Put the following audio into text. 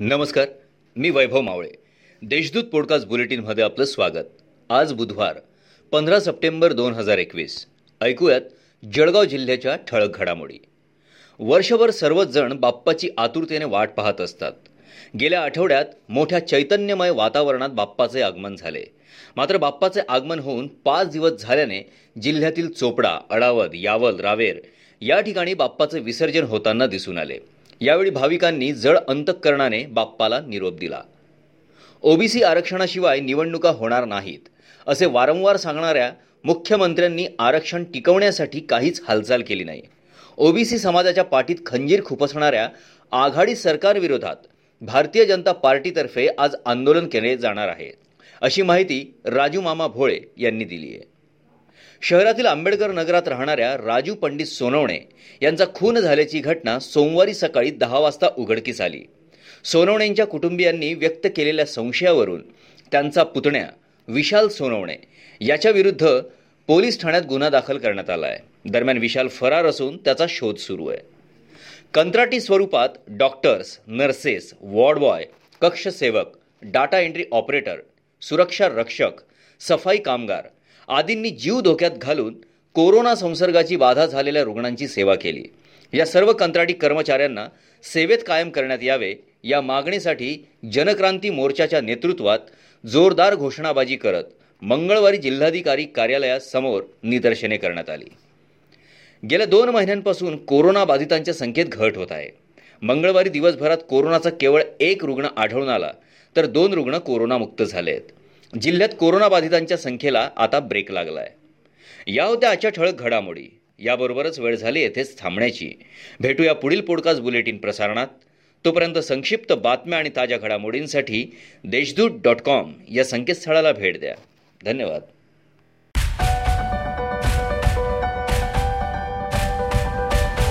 नमस्कार मी वैभव मावळे. देशदूत पॉडकास्ट बुलेटिनमध्ये आपलं स्वागत. आज बुधवार पंधरा सप्टेंबर दोन हजार एकवीस. ऐकूयात जळगाव जिल्ह्याच्या ठळक घडामोडी. वर्षभर सर्वच जण बाप्पाची आतुरतेने वाट पाहत असतात. गेल्या आठवड्यात मोठ्या चैतन्यमय वातावरणात बाप्पाचे आगमन झाले. मात्र बाप्पाचे आगमन होऊन पाच दिवस झाल्याने जिल्ह्यातील चोपडा अडावद यावल रावेर या ठिकाणी बाप्पाचे विसर्जन होताना दिसून आले. यावेळी भाविकांनी जड अंतकरणाने बाप्पाला निरोप दिला. ओबीसी आरक्षणाशिवाय निवडणुका होणार नाहीत असे वारंवार सांगणाऱ्या मुख्यमंत्र्यांनी आरक्षण टिकवण्यासाठी काहीच हालचाल केली नाही. ओबीसी समाजाच्या पाठीत खंजीर खुपसणाऱ्या आघाडी सरकारविरोधात भारतीय जनता पार्टीतर्फे आज आंदोलन केले जाणार आहे अशी माहिती राजू मामा भोळे यांनी दिली आहे. शहरातील आंबेडकर नगरात राहणाऱ्या राजू पंडित सोनवणे यांचा खून झाल्याची घटना सोमवारी सकाळी दहा वाजता उघडकीस आली. सोनवणेंच्या कुटुंबियांनी व्यक्त केलेल्या संशयावरून त्यांचा पुतण्या विशाल सोनवणे याच्या विरुद्ध पोलीस ठाण्यात गुन्हा दाखल करण्यात आला आहे दरम्यान विशाल फरार असून त्याचा शोध सुरू आहे. कंत्राटी स्वरूपात डॉक्टर्स नर्सेस वॉर्ड बॉय कक्षसेवक डाटा एंट्री ऑपरेटर सुरक्षा रक्षक सफाई कामगार आदींनी जीव धोक्यात घालून कोरोना संसर्गाची बाधा झालेल्या रुग्णांची सेवा केली. या सर्व कंत्राटी कर्मचाऱ्यांना सेवेत कायम करण्यात यावे या मागणीसाठी जनक्रांती मोर्चाच्या नेतृत्वात जोरदार घोषणाबाजी करत मंगळवारी जिल्हाधिकारी कार्यालयासमोर निदर्शने करण्यात आली. गेल्या दोन महिन्यांपासून कोरोना बाधितांच्या संख्येत घट होत आहे. मंगळवारी दिवसभरात कोरोनाचा केवळ एक रुग्ण आढळून आला तर दोन रुग्ण कोरोनामुक्त झाले आहेत जिल्ह्यात कोरोनाबाधितांच्या संख्येला आता ब्रेक लागला आहे या होत्या आजच्या ठळक घडामोडी. याबरोबरच वेळ झाली येथेच थांबण्याची. भेटूया पुढील पॉडकास्ट बुलेटिन प्रसारणात. तोपर्यंत संक्षिप्त बातम्या आणि ताज्या घडामोडींसाठी देशदूत डॉट कॉम या संकेतस्थळाला भेट द्या. धन्यवाद.